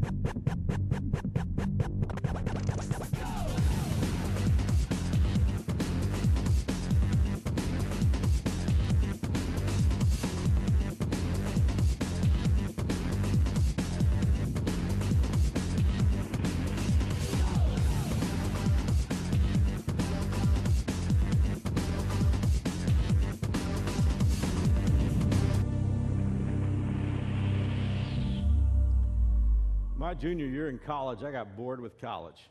フフフ。My junior year in college, I got bored with college.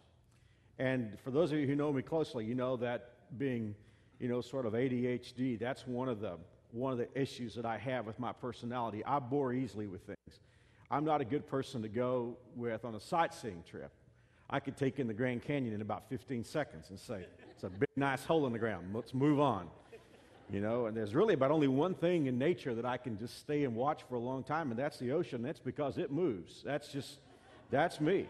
And for those of you who know me closely, you know that being, you know, sort of ADHD, that's one of the one of the issues that I have with my personality. I bore easily with things. I'm not a good person to go with on a sightseeing trip. I could take in the Grand Canyon in about 15 seconds and say, it's a big, nice hole in the ground. Let's move on. You know, and there's really about only one thing in nature that I can just stay and watch for a long time, and that's the ocean. That's because it moves. That's just that's me.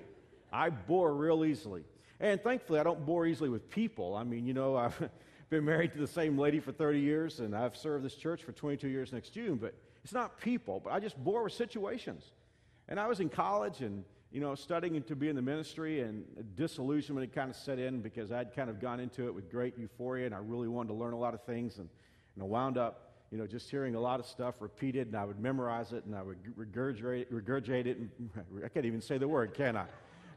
I bore real easily. And thankfully, I don't bore easily with people. I mean, you know, I've been married to the same lady for 30 years, and I've served this church for 22 years next June, but it's not people, but I just bore with situations. And I was in college and, you know, studying to be in the ministry, and disillusionment had kind of set in because I'd kind of gone into it with great euphoria, and I really wanted to learn a lot of things, and, and I wound up you know, just hearing a lot of stuff repeated, and I would memorize it, and I would regurgitate, regurgitate it. And, I can't even say the word, can I?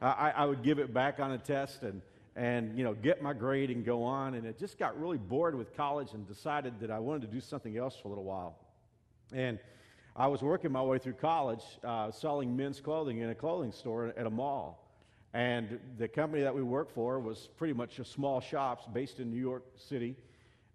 I? I would give it back on a test and, and, you know, get my grade and go on. And it just got really bored with college and decided that I wanted to do something else for a little while. And I was working my way through college uh, selling men's clothing in a clothing store at a mall. And the company that we worked for was pretty much just small shops based in New York City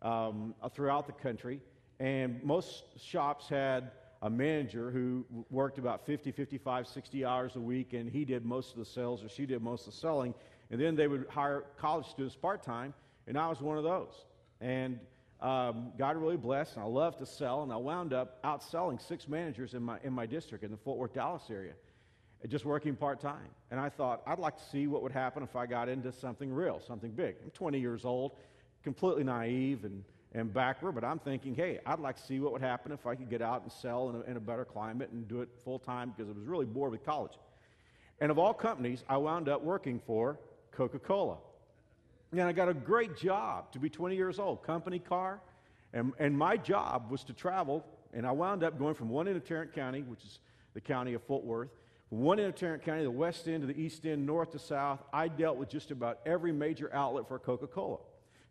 um, throughout the country. And most shops had a manager who worked about 50, 55, 60 hours a week, and he did most of the sales or she did most of the selling. And then they would hire college students part time, and I was one of those. And um, God really blessed, and I love to sell, and I wound up outselling six managers in my, in my district in the Fort Worth, Dallas area, just working part time. And I thought, I'd like to see what would happen if I got into something real, something big. I'm 20 years old, completely naive, and and backward, but I'm thinking, hey, I'd like to see what would happen if I could get out and sell in a, in a better climate and do it full time because I was really bored with college. And of all companies, I wound up working for Coca Cola. And I got a great job to be 20 years old, company car. And, and my job was to travel, and I wound up going from one end of Tarrant County, which is the county of Fort Worth, one end of Tarrant County, the west end to the east end, north to south. I dealt with just about every major outlet for Coca Cola.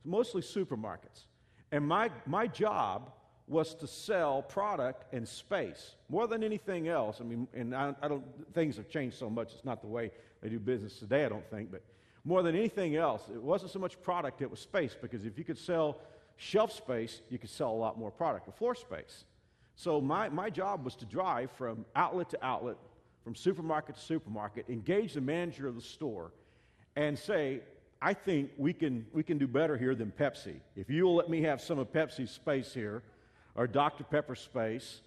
Mostly supermarkets. And my, my job was to sell product and space more than anything else. I mean, and I, I, don't, things have changed so much. It's not the way they do business today, I don't think. But more than anything else, it wasn't so much product, it was space. Because if you could sell shelf space, you could sell a lot more product, or floor space. So my, my job was to drive from outlet to outlet, from supermarket to supermarket, engage the manager of the store, and say, I think we can, we can do better here than Pepsi. If you'll let me have some of Pepsi's space here, or Dr. Pepper's space,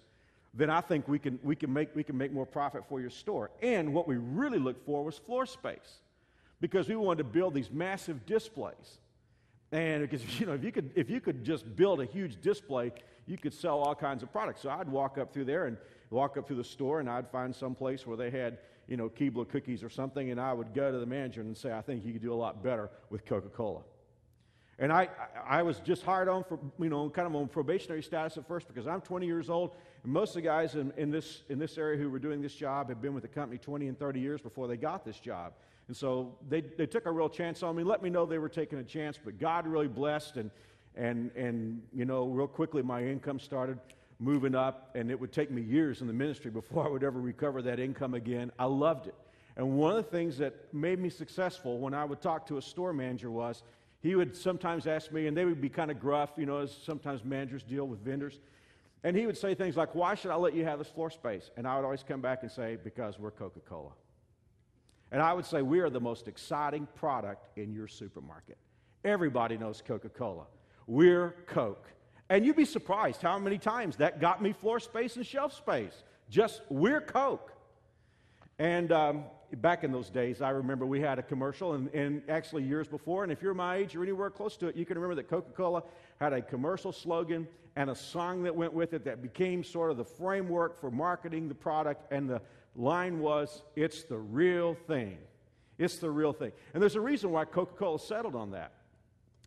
then I think we can, we, can make, we can make more profit for your store. And what we really looked for was floor space because we wanted to build these massive displays. And because, you know, if you could, if you could just build a huge display, you could sell all kinds of products. So I'd walk up through there and walk up through the store and I'd find some place where they had you know, Keebler cookies or something, and I would go to the manager and say, I think you could do a lot better with Coca Cola. And I, I was just hired on for, you know, kind of on probationary status at first because I'm 20 years old. And most of the guys in, in, this, in this area who were doing this job had been with the company 20 and 30 years before they got this job. And so they, they took a real chance on me, let me know they were taking a chance, but God really blessed. And, and, and you know, real quickly, my income started moving up, and it would take me years in the ministry before I would ever recover that income again. I loved it. And one of the things that made me successful when I would talk to a store manager was he would sometimes ask me, and they would be kind of gruff, you know, as sometimes managers deal with vendors. And he would say things like, Why should I let you have this floor space? And I would always come back and say, Because we're Coca Cola. And I would say, We are the most exciting product in your supermarket. Everybody knows Coca Cola. We're Coke. And you'd be surprised how many times that got me floor space and shelf space. Just we're Coke. And um, back in those days, I remember we had a commercial, and, and, actually years before, and if you're my age or anywhere close to it, you can remember that Coca Cola had a commercial slogan and a song that went with it that became sort of the framework for marketing the product and the line was, it's the real thing. It's the real thing. And there's a reason why Coca Cola settled on that.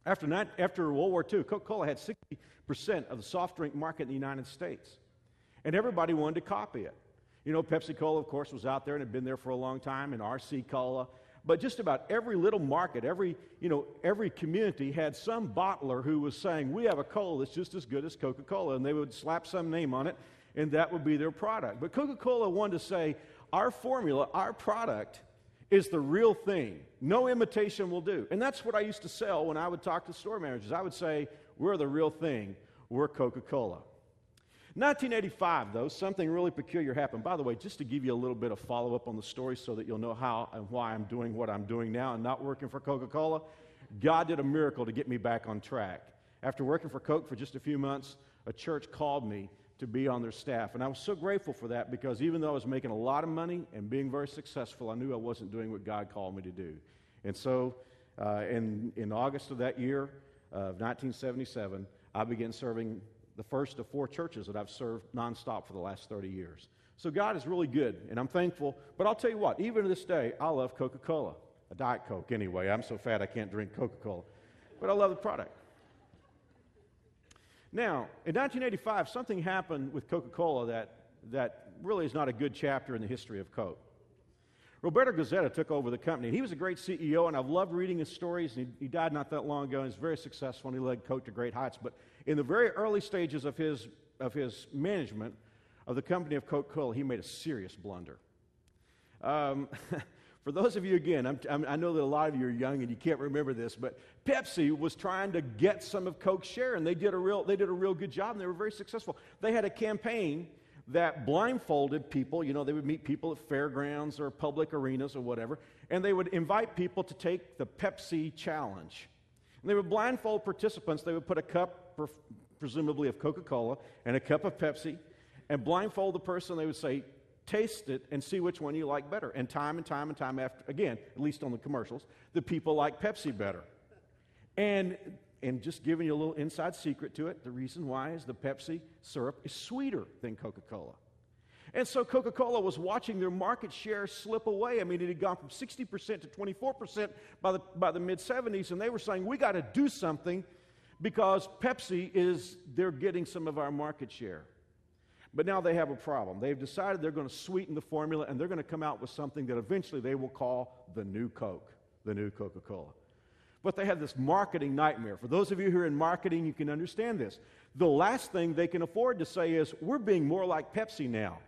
After, not, after World War II, Coca Cola had 60% of the soft drink market in the United States. And everybody wanted to copy it. You know, Pepsi Cola, of course, was out there and had been there for a long time, and RC Cola. But just about every little market, every, you know, every community had some bottler who was saying, We have a cola that's just as good as Coca Cola. And they would slap some name on it, and that would be their product. But Coca Cola wanted to say, Our formula, our product, is the real thing. No imitation will do. And that's what I used to sell when I would talk to store managers. I would say, We're the real thing. We're Coca Cola. 1985, though, something really peculiar happened. By the way, just to give you a little bit of follow up on the story so that you'll know how and why I'm doing what I'm doing now and not working for Coca Cola, God did a miracle to get me back on track. After working for Coke for just a few months, a church called me to be on their staff. And I was so grateful for that because even though I was making a lot of money and being very successful, I knew I wasn't doing what God called me to do. And so uh, in, in August of that year of 1977, I began serving the first of four churches that I've served nonstop for the last 30 years. So God is really good, and I'm thankful. But I'll tell you what, even to this day, I love Coca Cola. A Diet Coke, anyway. I'm so fat I can't drink Coca Cola. But I love the product. Now, in 1985, something happened with Coca Cola that, that really is not a good chapter in the history of Coke. Roberto Goizueta took over the company. He was a great CEO, and I've loved reading his stories. He, he died not that long ago, and he's very successful, and he led Coke to great heights. But in the very early stages of his, of his management of the company of Coca Cola, he made a serious blunder. Um, for those of you, again, I'm, I'm, i know that a lot of you are young and you can't remember this, but Pepsi was trying to get some of Coke's share, and they did, a real, they did a real good job, and they were very successful. They had a campaign that blindfolded people. You know, they would meet people at fairgrounds or public arenas or whatever, and they would invite people to take the Pepsi challenge. And they would blindfold participants. They would put a cup, presumably of Coca Cola, and a cup of Pepsi, and blindfold the person. They would say, Taste it and see which one you like better. And time and time and time after, again, at least on the commercials, the people like Pepsi better. And and just giving you a little inside secret to it, the reason why is the Pepsi syrup is sweeter than Coca Cola. And so Coca Cola was watching their market share slip away. I mean, it had gone from 60% to 24% by the, by the mid 70s, and they were saying, we got to do something because Pepsi is, they're getting some of our market share. But now they have a problem. They've decided they're going to sweeten the formula and they're going to come out with something that eventually they will call the new Coke, the new Coca Cola. But they have this marketing nightmare. For those of you who are in marketing, you can understand this. The last thing they can afford to say is, we're being more like Pepsi now.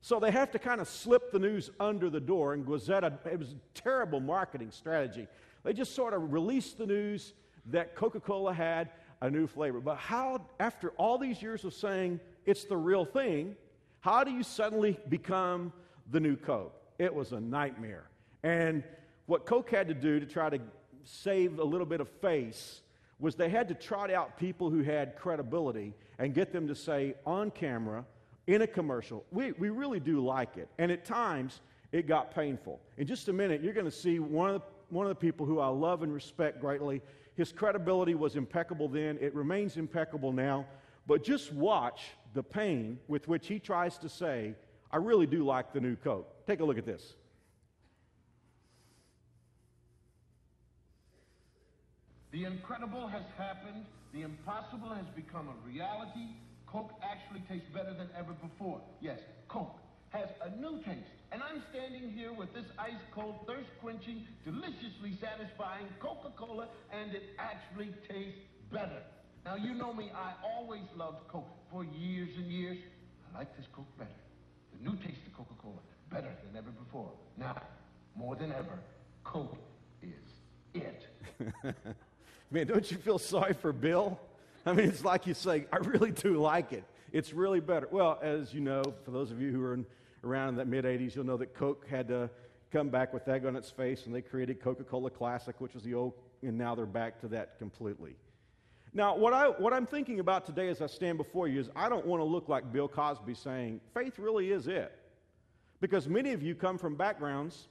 So they have to kind of slip the news under the door. And Goizueta, it was a terrible marketing strategy. They just sort of released the news that Coca Cola had a new flavor. But how, after all these years of saying it's the real thing, how do you suddenly become the new Coke? It was a nightmare. And what Coke had to do to try to save a little bit of face was they had to trot out people who had credibility and get them to say on camera, in a commercial, we, we really do like it. And at times, it got painful. In just a minute, you're going to see one of, the, one of the people who I love and respect greatly. His credibility was impeccable then, it remains impeccable now. But just watch the pain with which he tries to say, I really do like the new Coke. Take a look at this. The incredible has happened. The impossible has become a reality. Coke actually tastes better than ever before. Yes, Coke has a new taste. And I'm standing here with this ice cold, thirst quenching, deliciously satisfying Coca Cola, and it actually tastes better. Now, you know me, I always loved Coke for years and years. I like this Coke better. The new taste of Coca Cola, better than ever before. Now, more than ever, Coke is it. Man, don't you feel sorry for Bill? I mean, it's like you say, I really do like it. It's really better. Well, as you know, for those of you who are in, around in the mid 80s, you'll know that Coke had to come back with egg on its face, and they created Coca Cola Classic, which was the old, and now they're back to that completely. Now, what, I, what I'm thinking about today as I stand before you is I don't want to look like Bill Cosby saying, faith really is it. Because many of you come from backgrounds,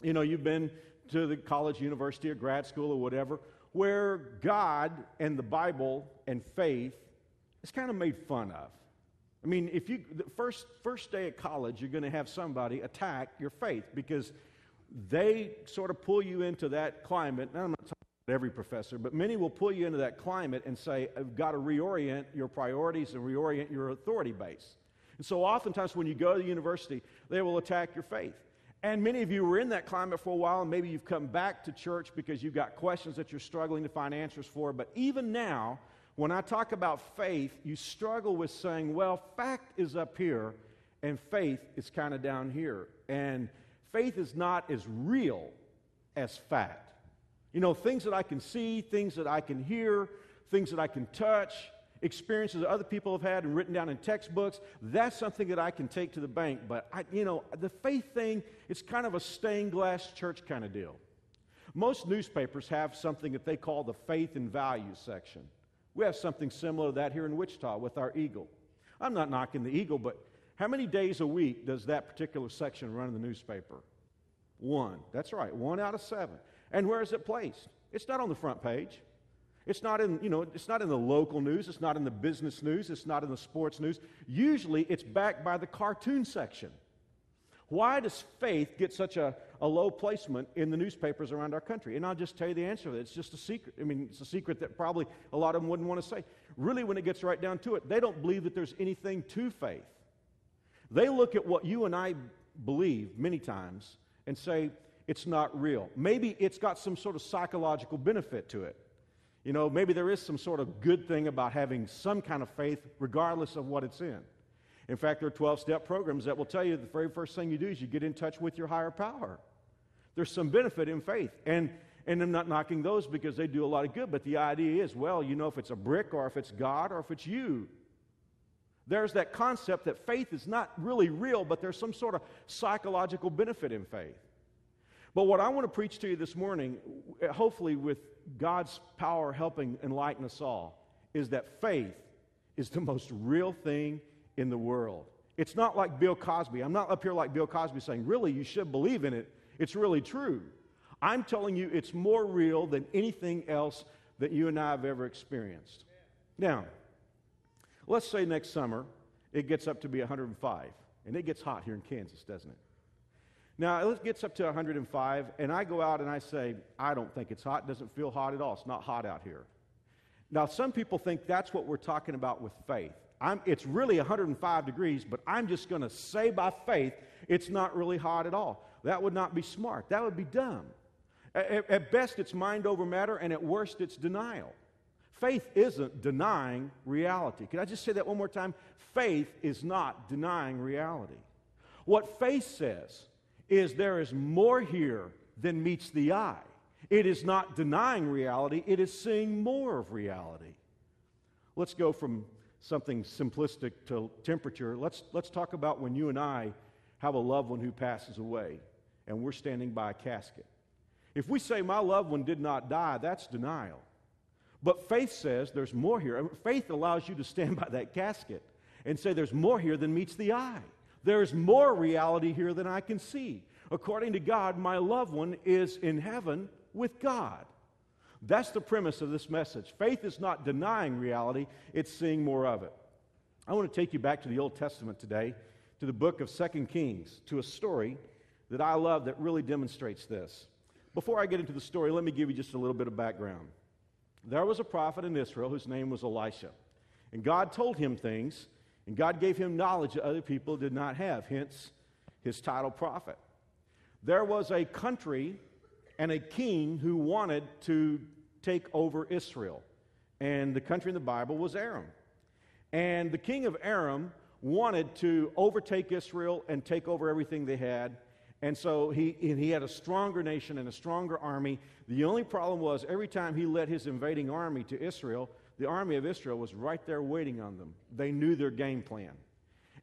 you know, you've been to the college, university, or grad school, or whatever, where God and the Bible and faith is kind of made fun of. I mean, if you, the first, first day at college, you're going to have somebody attack your faith because they sort of pull you into that climate. I'm not talking every professor, but many will pull you into that climate and say, I've got to reorient your priorities and reorient your authority base. And so, oftentimes, when you go to the university, they will attack your faith. And many of you were in that climate for a while, and maybe you've come back to church because you've got questions that you're struggling to find answers for. But even now, when I talk about faith, you struggle with saying, well, fact is up here and faith is kind of down here. And faith is not as real as fact. You know, things that I can see, things that I can hear, things that I can touch, experiences that other people have had and written down in textbooks, that's something that I can take to the bank. But, I, you know, the faith thing, it's kind of a stained glass church kind of deal. Most newspapers have something that they call the faith and values section. We have something similar to that here in Wichita with our Eagle. I'm not knocking the Eagle, but how many days a week does that particular section run in the newspaper? One. That's right, one out of seven. And where is it placed? It's not on the front page. It's not in, you know, it's not in the local news, it's not in the business news, it's not in the sports news. Usually it's backed by the cartoon section. Why does faith get such a, a low placement in the newspapers around our country? And I'll just tell you the answer. It's just a secret. I mean, it's a secret that probably a lot of them wouldn't want to say. Really, when it gets right down to it, they don't believe that there's anything to faith. They look at what you and I believe many times and say, it's not real. Maybe it's got some sort of psychological benefit to it. You know, maybe there is some sort of good thing about having some kind of faith, regardless of what it's in. In fact, there are 12 step programs that will tell you the very first thing you do is you get in touch with your higher power. There's some benefit in faith. And, and I'm not knocking those because they do a lot of good, but the idea is well, you know, if it's a brick or if it's God or if it's you. There's that concept that faith is not really real, but there's some sort of psychological benefit in faith. But what I want to preach to you this morning, hopefully with God's power helping enlighten us all, is that faith is the most real thing in the world. It's not like Bill Cosby. I'm not up here like Bill Cosby saying, really, you should believe in it. It's really true. I'm telling you, it's more real than anything else that you and I have ever experienced. Now, let's say next summer it gets up to be 105, and it gets hot here in Kansas, doesn't it? Now, it gets up to 105, and I go out and I say, I don't think it's hot. It doesn't feel hot at all. It's not hot out here. Now, some people think that's what we're talking about with faith. I'm, it's really 105 degrees, but I'm just going to say by faith it's not really hot at all. That would not be smart. That would be dumb. At, at best, it's mind over matter, and at worst, it's denial. Faith isn't denying reality. Can I just say that one more time? Faith is not denying reality. What faith says is there is more here than meets the eye. It is not denying reality, it is seeing more of reality. Let's go from something simplistic to temperature. Let's, let's talk about when you and I have a loved one who passes away and we're standing by a casket. If we say, My loved one did not die, that's denial. But faith says there's more here. Faith allows you to stand by that casket and say, There's more here than meets the eye. There's more reality here than I can see. According to God, my loved one is in heaven with God. That's the premise of this message. Faith is not denying reality, it's seeing more of it. I want to take you back to the Old Testament today, to the book of Second Kings, to a story that I love that really demonstrates this. Before I get into the story, let me give you just a little bit of background. There was a prophet in Israel whose name was Elisha. And God told him things, and God gave him knowledge that other people did not have, hence his title prophet. There was a country and a king who wanted to take over Israel. And the country in the Bible was Aram. And the king of Aram wanted to overtake Israel and take over everything they had. And so he, he had a stronger nation and a stronger army. The only problem was every time he led his invading army to Israel, the army of Israel was right there waiting on them. They knew their game plan.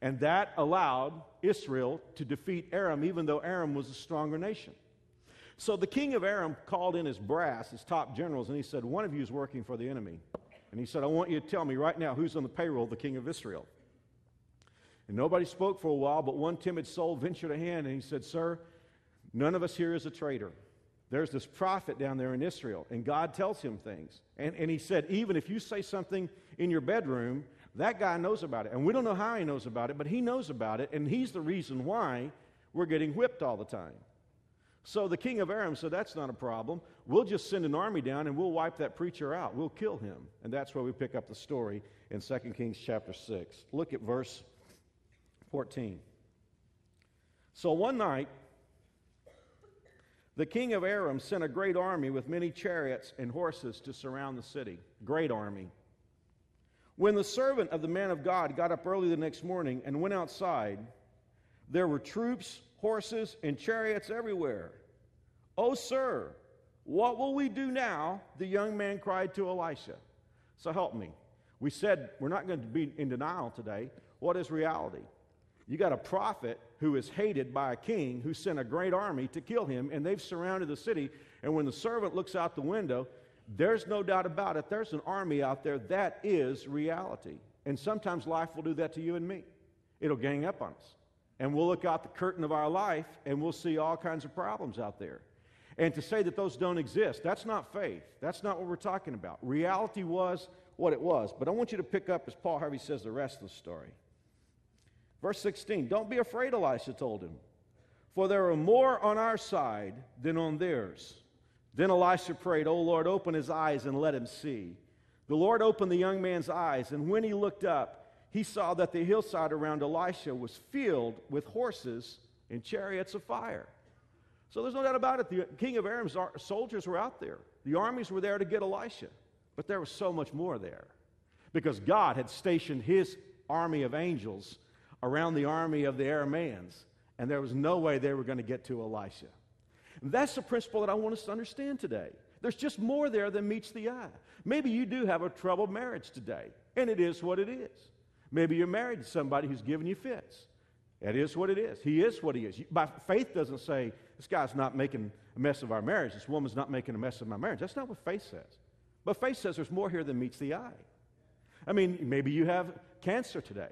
And that allowed Israel to defeat Aram, even though Aram was a stronger nation. So the king of Aram called in his brass, his top generals, and he said, One of you is working for the enemy. And he said, I want you to tell me right now who's on the payroll of the king of Israel. And nobody spoke for a while, but one timid soul ventured a hand and he said, Sir, none of us here is a traitor. There's this prophet down there in Israel, and God tells him things. And, and he said, Even if you say something in your bedroom, That guy knows about it. And we don't know how he knows about it, but he knows about it, and he's the reason why we're getting whipped all the time. So the king of Aram said, That's not a problem. We'll just send an army down and we'll wipe that preacher out. We'll kill him. And that's where we pick up the story in 2 Kings chapter 6. Look at verse 14. So one night, the king of Aram sent a great army with many chariots and horses to surround the city. Great army. When the servant of the man of God got up early the next morning and went outside, there were troops, horses, and chariots everywhere. Oh, sir, what will we do now? The young man cried to Elisha. So help me. We said we're not going to be in denial today. What is reality? You got a prophet who is hated by a king who sent a great army to kill him, and they've surrounded the city. And when the servant looks out the window, there's no doubt about it. There's an army out there. That is reality. And sometimes life will do that to you and me. It'll gang up on us and we'll look out the curtain of our life and we'll see all kinds of problems out there. And to say that those don't exist, that's not faith. That's not what we're talking about. Reality was what it was. But I want you to pick up, as Paul Harvey says, the rest of the story. Verse 16 Don't be afraid, Elisha told him, for there are more on our side than on theirs. Then Elisha prayed, O Lord, open his eyes and let him see. The Lord opened the young man's eyes, and when he looked up, he saw that the hillside around Elisha was filled with horses and chariots of fire. So there's no doubt about it. The king of Aram's soldiers were out there. The armies were there to get Elisha. But there was so much more there because God had stationed his army of angels around the army of the Arameans, and there was no way they were going to get to Elisha. And that's the principle that I want us to understand today. There's just more there than meets the eye. Maybe you do have a troubled marriage today, and it is what it is. Maybe you're married to somebody who's giving you fits. That is what it is. He is what he is. By faith doesn't say, this guy's not making a mess of our marriage. This woman's not making a mess of my marriage. That's not what faith says. But faith says there's more here than meets the eye. I mean, maybe you have cancer today,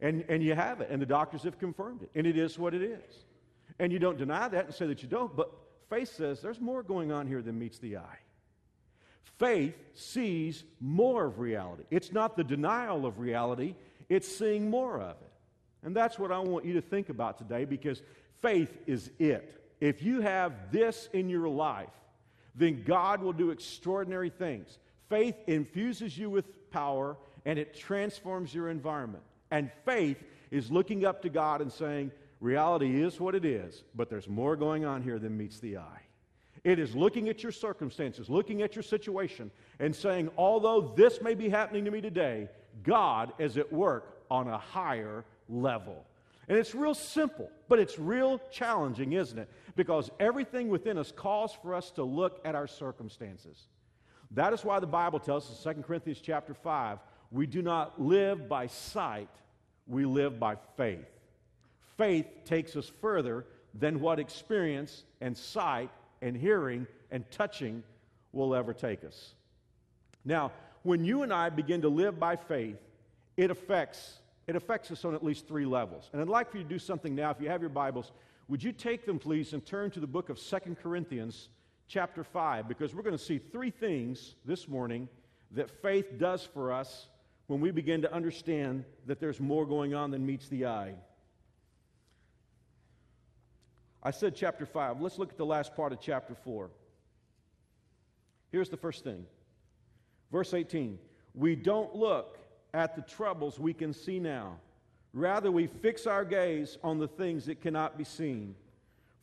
and, and you have it, and the doctors have confirmed it, and it is what it is. And you don't deny that and say that you don't, but faith says there's more going on here than meets the eye. Faith sees more of reality. It's not the denial of reality, it's seeing more of it. And that's what I want you to think about today because faith is it. If you have this in your life, then God will do extraordinary things. Faith infuses you with power and it transforms your environment. And faith is looking up to God and saying, reality is what it is, but there's more going on here than meets the eye. It is looking at your circumstances, looking at your situation, and saying, although this may be happening to me today, God is at work on a higher level. And it's real simple, but it's real challenging, isn't it? Because everything within us calls for us to look at our circumstances. That is why the Bible tells us in 2 Corinthians chapter 5, we do not live by sight, we live by faith. Faith takes us further than what experience and sight and hearing and touching will ever take us. Now, when you and I begin to live by faith, it affects, it affects us on at least three levels. And I'd like for you to do something now. If you have your Bibles, would you take them, please, and turn to the book of Second Corinthians, chapter 5, because we're going to see three things this morning that faith does for us when we begin to understand that there's more going on than meets the eye. I said chapter 5. Let's look at the last part of chapter 4. Here's the first thing. Verse 18 We don't look at the troubles we can see now. Rather, we fix our gaze on the things that cannot be seen.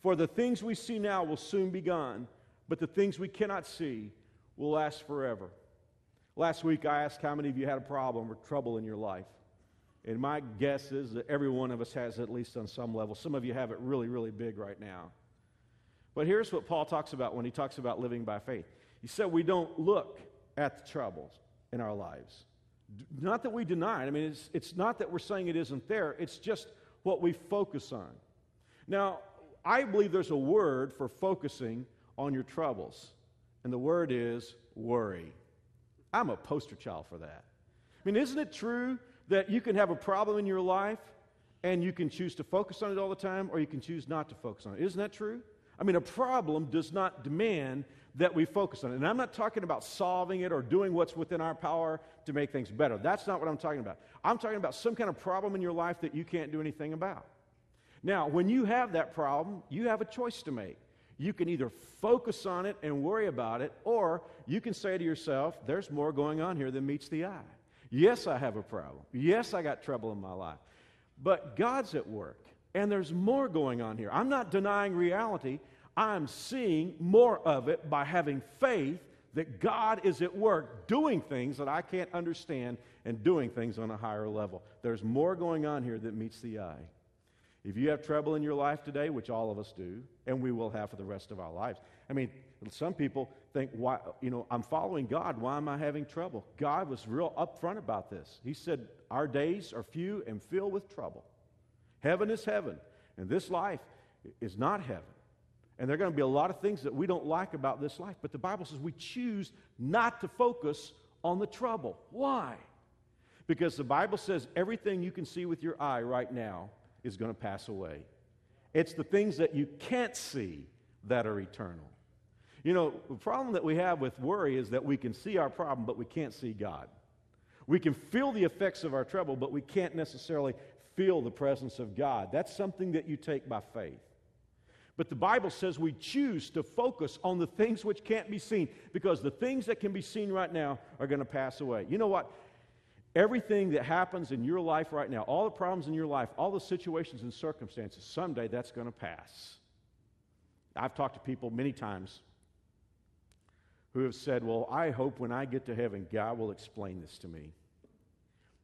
For the things we see now will soon be gone, but the things we cannot see will last forever. Last week, I asked how many of you had a problem or trouble in your life. And my guess is that every one of us has at least on some level. Some of you have it really, really big right now. But here's what Paul talks about when he talks about living by faith. He said we don't look at the troubles in our lives. Not that we deny it. I mean, it's, it's not that we're saying it isn't there, it's just what we focus on. Now, I believe there's a word for focusing on your troubles, and the word is worry. I'm a poster child for that. I mean, isn't it true that you can have a problem in your life and you can choose to focus on it all the time or you can choose not to focus on it. Isn't that true? I mean, a problem does not demand that we focus on. It. And I'm not talking about solving it or doing what's within our power to make things better. That's not what I'm talking about. I'm talking about some kind of problem in your life that you can't do anything about. Now, when you have that problem, you have a choice to make. You can either focus on it and worry about it, or you can say to yourself, there's more going on here than meets the eye. Yes, I have a problem. Yes, I got trouble in my life. But God's at work, and there's more going on here. I'm not denying reality. I'm seeing more of it by having faith that God is at work doing things that I can't understand and doing things on a higher level. There's more going on here that meets the eye. If you have trouble in your life today, which all of us do, and we will have for the rest of our lives, I mean, some people think, why, you know, I'm following God. Why am I having trouble? God was real upfront about this. He said, Our days are few and filled with trouble. Heaven is heaven, and this life is not heaven. And there are going to be a lot of things that we don't like about this life, but the Bible says we choose not to focus on the trouble. Why? Because the Bible says everything you can see with your eye right now is going to pass away. It's the things that you can't see that are eternal. You know, the problem that we have with worry is that we can see our problem, but we can't see God. We can feel the effects of our trouble, but we can't necessarily feel the presence of God. That's something that you take by faith. But the Bible says we choose to focus on the things which can't be seen because the things that can be seen right now are going to pass away. You know what? Everything that happens in your life right now, all the problems in your life, all the situations and circumstances, someday that's going to pass. I've talked to people many times who have said, Well, I hope when I get to heaven, God will explain this to me.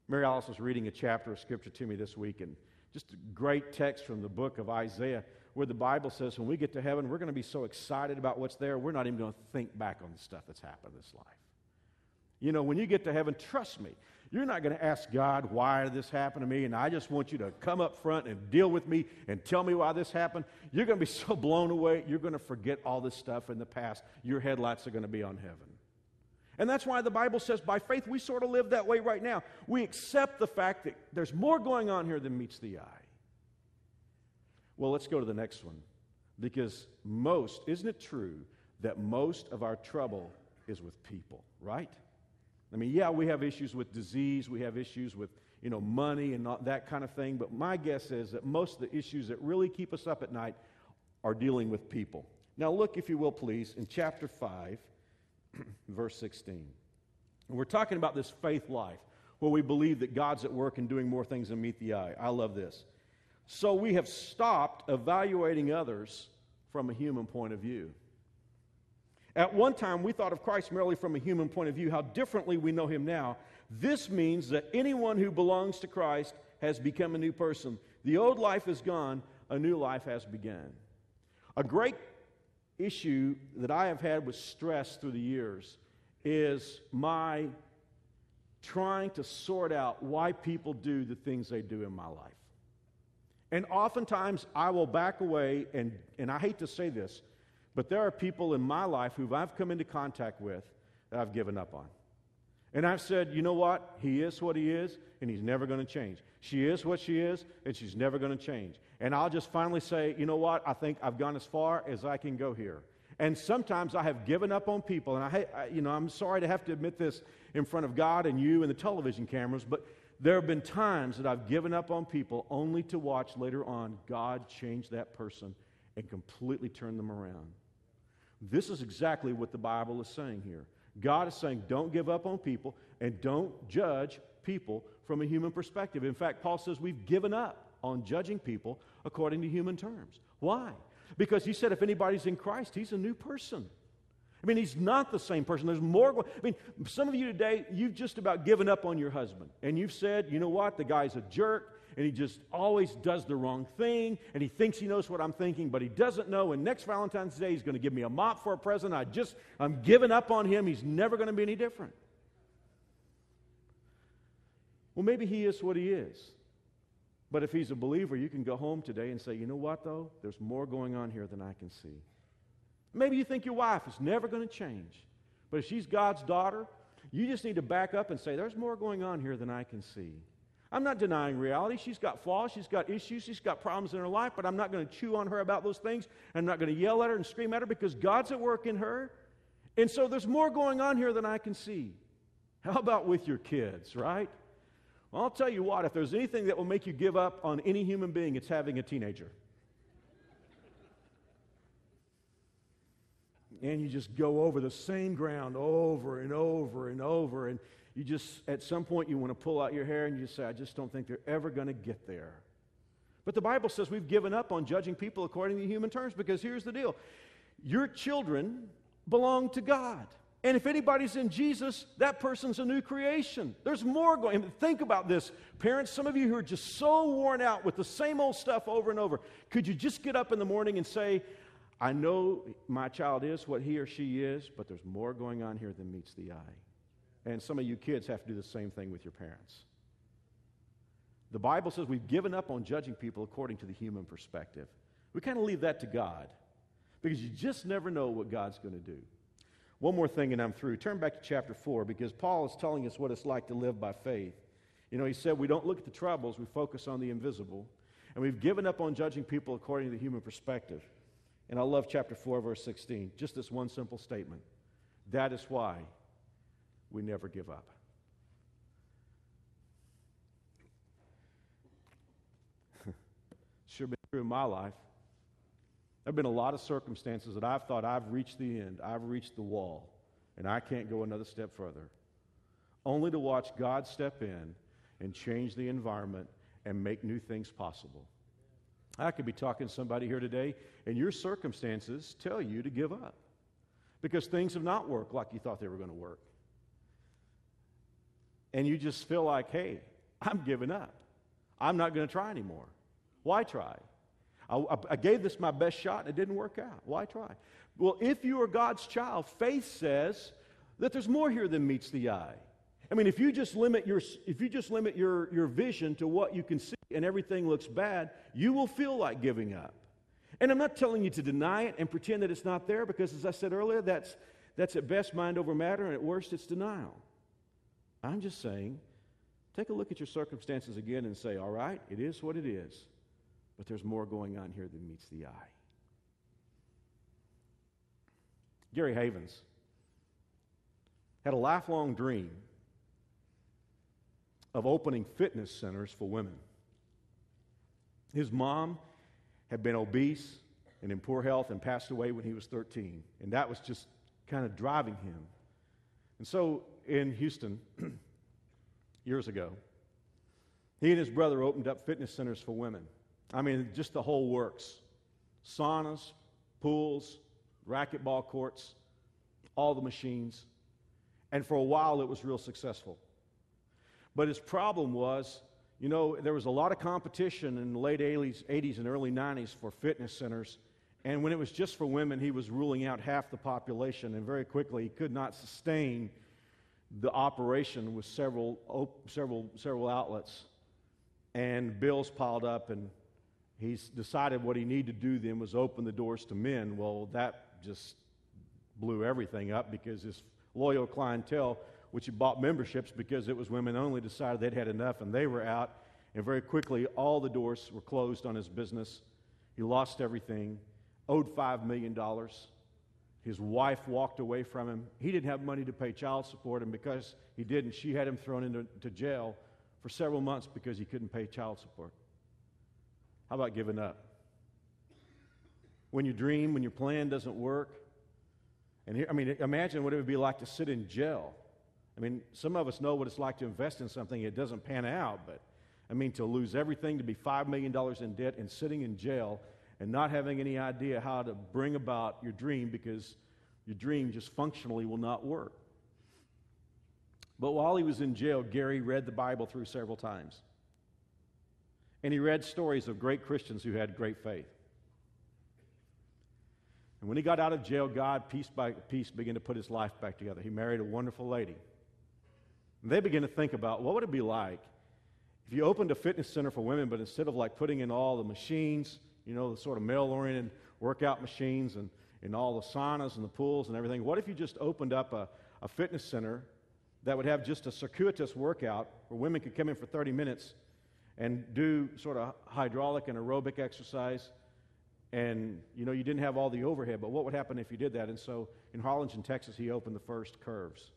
Mary Alice was reading a chapter of Scripture to me this week, and just a great text from the book of Isaiah where the Bible says when we get to heaven, we're going to be so excited about what's there, we're not even going to think back on the stuff that's happened in this life. You know, when you get to heaven, trust me, you're not going to ask God, why did this happen to me? And I just want you to come up front and deal with me and tell me why this happened. You're going to be so blown away, you're going to forget all this stuff in the past. Your headlights are going to be on heaven. And that's why the Bible says by faith we sort of live that way right now. We accept the fact that there's more going on here than meets the eye. Well, let's go to the next one. Because most, isn't it true that most of our trouble is with people, right? I mean, yeah, we have issues with disease, we have issues with, you know, money and that kind of thing, but my guess is that most of the issues that really keep us up at night are dealing with people. Now, look, if you will, please, in chapter 5, verse 16. We're talking about this faith life where we believe that God's at work and doing more things than meet the eye. I love this. So we have stopped evaluating others from a human point of view. At one time, we thought of Christ merely from a human point of view, how differently we know him now. This means that anyone who belongs to Christ has become a new person. The old life is gone, a new life has begun. A great issue that I have had with stress through the years is my trying to sort out why people do the things they do in my life. And oftentimes I will back away, and, and I hate to say this, but there are people in my life who I've come into contact with that I've given up on. And I've said, you know what? He is what he is, and he's never going to change. She is what she is, and she's never going to change. And I'll just finally say, you know what? I think I've gone as far as I can go here. And sometimes I have given up on people, and I, I you know, I'm sorry to have to admit this in front of God and you and the television cameras, but there have been times that I've given up on people only to watch later on God change that person and completely turn them around. This is exactly what the Bible is saying here. God is saying, don't give up on people and don't judge people from a human perspective. In fact, Paul says we've given up on judging people according to human terms. Why? Because he said if anybody's in Christ, he's a new person. I mean, he's not the same person. There's more. I mean, some of you today, you've just about given up on your husband. And you've said, you know what? The guy's a jerk and he just always does the wrong thing, and he thinks he knows what I'm thinking, but he doesn't know. And next Valentine's Day, he's going to give me a mop for a present. I just, I'm giving up on him. He's never going to be any different. Well, maybe he is what he is. But if he's a believer, you can go home today and say, you know what, though? There's more going on here than I can see. Maybe you think your wife is never going to change. But if she's God's daughter, you just need to back up and say, there's more going on here than I can see. I'm not denying reality. She's got flaws, she's got issues, she's got problems in her life, but I'm not going to chew on her about those things. I'm not going to yell at her and scream at her because God's at work in her. And so there's more going on here than I can see. How about with your kids, right? Well, I'll tell you what, if there's anything that will make you give up on any human being, it's having a teenager. and you just go over the same ground over and over and over. And you just, at some point, you want to pull out your hair and you just say, I just don't think they're ever going to get there. But the Bible says we've given up on judging people according to human terms because here's the deal your children belong to God. And if anybody's in Jesus, that person's a new creation. There's more going. Think about this. Parents, some of you who are just so worn out with the same old stuff over and over, could you just get up in the morning and say, I know my child is what he or she is, but there's more going on here than meets the eye. And some of you kids have to do the same thing with your parents. The Bible says we've given up on judging people according to the human perspective. We kind of leave that to God because you just never know what God's going to do. One more thing, and I'm through. Turn back to chapter 4 because Paul is telling us what it's like to live by faith. You know, he said we don't look at the troubles, we focus on the invisible. And we've given up on judging people according to the human perspective. And I love chapter 4, verse 16. Just this one simple statement. That is why we never give up. sure been true in my life. There have been a lot of circumstances that I've thought I've reached the end, I've reached the wall, and I can't go another step further. Only to watch God step in and change the environment and make new things possible. I could be talking to somebody here today, and your circumstances tell you to give up because things have not worked like you thought they were going to work. And you just feel like, hey, I'm giving up. I'm not going to try anymore. Why try? I, I, gave this my best shot and it didn't work out. Why try? Well, if you are God's child, faith says that there's more here than meets the eye. I mean, if you just limit your, if you just limit your, your vision to what you can see and everything looks bad, you will feel like giving up. And I'm not telling you to deny it and pretend that it's not there because, as I said earlier, that's, that's at best mind over matter and at worst it's denial. I'm just saying, take a look at your circumstances again and say, all right, it is what it is, but there's more going on here than meets the eye. Gary Havens had a lifelong dream of opening fitness centers for women. His mom had been obese and in poor health and passed away when he was 13, and that was just kind of driving him. And so in Houston, years ago, he and his brother opened up fitness centers for women. I mean, just the whole works saunas, pools, racquetball courts, all the machines. And for a while, it was real successful. But his problem was, you know, there was a lot of competition in the late 80s, 80s and early 90s for fitness centers. And when it was just for women, he was ruling out half the population. And very quickly, he could not sustain the operation with several, several, several outlets. And bills piled up, and he's decided what he needed to do then was open the doors to men. Well, that just blew everything up because his loyal clientele which he bought memberships because it was women only, decided they'd had enough and they were out. And very quickly, all the doors were closed on his business. He lost everything, owed $5 million. His wife walked away from him. He didn't have money to pay child support, and because he didn't, she had him thrown into jail for several months because he couldn't pay child support. How about giving up? When you dream, when your plan doesn't work, and here, I mean, imagine what it would be like to sit in jail I mean, some of us know what it's like to invest in something, it doesn't pan out, but I mean, to lose everything, to be $5 million in debt and sitting in jail and not having any idea how to bring about your dream because your dream just functionally will not work. But while he was in jail, Gary read the Bible through several times. And he read stories of great Christians who had great faith. And when he got out of jail, God, piece by piece, began to put his life back together. He married a wonderful lady. And they began to think about what would it be like if you opened a fitness center for women, but instead of like putting in all the machines, you know, the sort of male oriented workout machines and, and all the saunas and the pools and everything, what if you just opened up a, a fitness center that would have just a circuitous workout where women could come in for 30 minutes and do sort of hydraulic and aerobic exercise And, you know, you didn't have all the overhead, but what would happen if you did that? And so in Harlingen, Texas, he opened the first curves.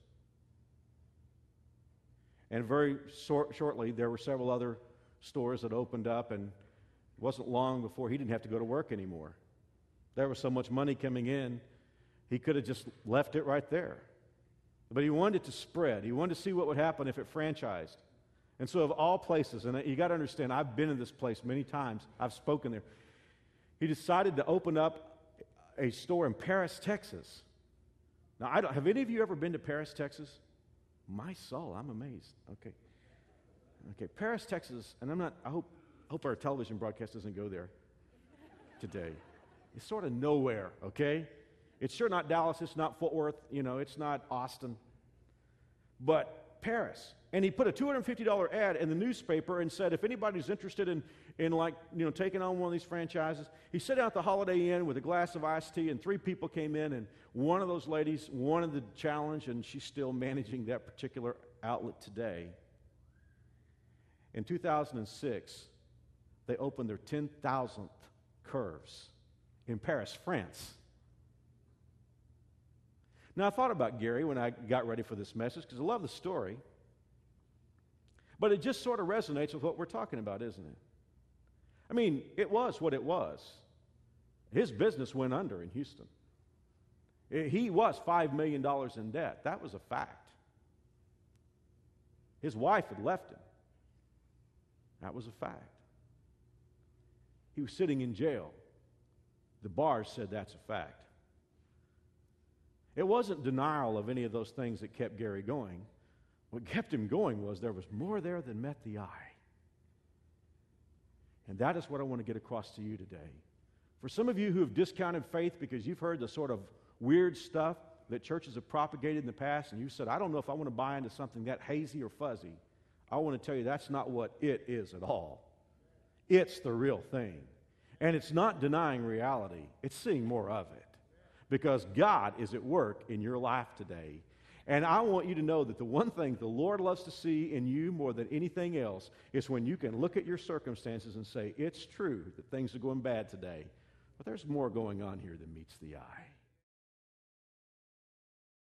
And very short, shortly, there were several other stores that opened up, and it wasn't long before he didn't have to go to work anymore. There was so much money coming in, he could have just left it right there. But he wanted to spread. He wanted to see what would happen if it franchised. And so, of all places, and you got to understand, I've been in this place many times, I've spoken there. He decided to open up a store in Paris, Texas. Now, I don't, have any of you ever been to Paris, Texas? My soul, I'm amazed. Okay. Okay, Paris, Texas, and I'm not, I hope, hope our television broadcast doesn't go there today. It's sort of nowhere, okay? It's sure not Dallas, it's not Fort Worth, you know, it's not Austin. But Paris. And he put a $250 ad in the newspaper and said, if anybody's interested in, in like, you know, taking on one of these franchises, he sat out the Holiday Inn with a glass of iced tea, and three people came in, and one of those ladies wanted the challenge, and she's still managing that particular outlet today. In 2006, they opened their 10,000th curves in Paris, France. Now, I thought about Gary when I got ready for this message because I love the story. But it just sort of resonates with what we're talking about, isn't it? I mean, it was what it was. His business went under in Houston. He was $5 million in debt. That was a fact. His wife had left him. That was a fact. He was sitting in jail. The bars said that's a fact. It wasn't denial of any of those things that kept Gary going. What kept him going was there was more there than met the eye. And that is what I want to get across to you today. For some of you who have discounted faith because you've heard the sort of weird stuff that churches have propagated in the past, and you said, I don't know if I want to buy into something that hazy or fuzzy, I want to tell you that's not what it is at all. It's the real thing. And it's not denying reality, it's seeing more of it. Because God is at work in your life today. And I want you to know that the one thing the Lord loves to see in you more than anything else is when you can look at your circumstances and say, It's true that things are going bad today, but there's more going on here than meets the eye.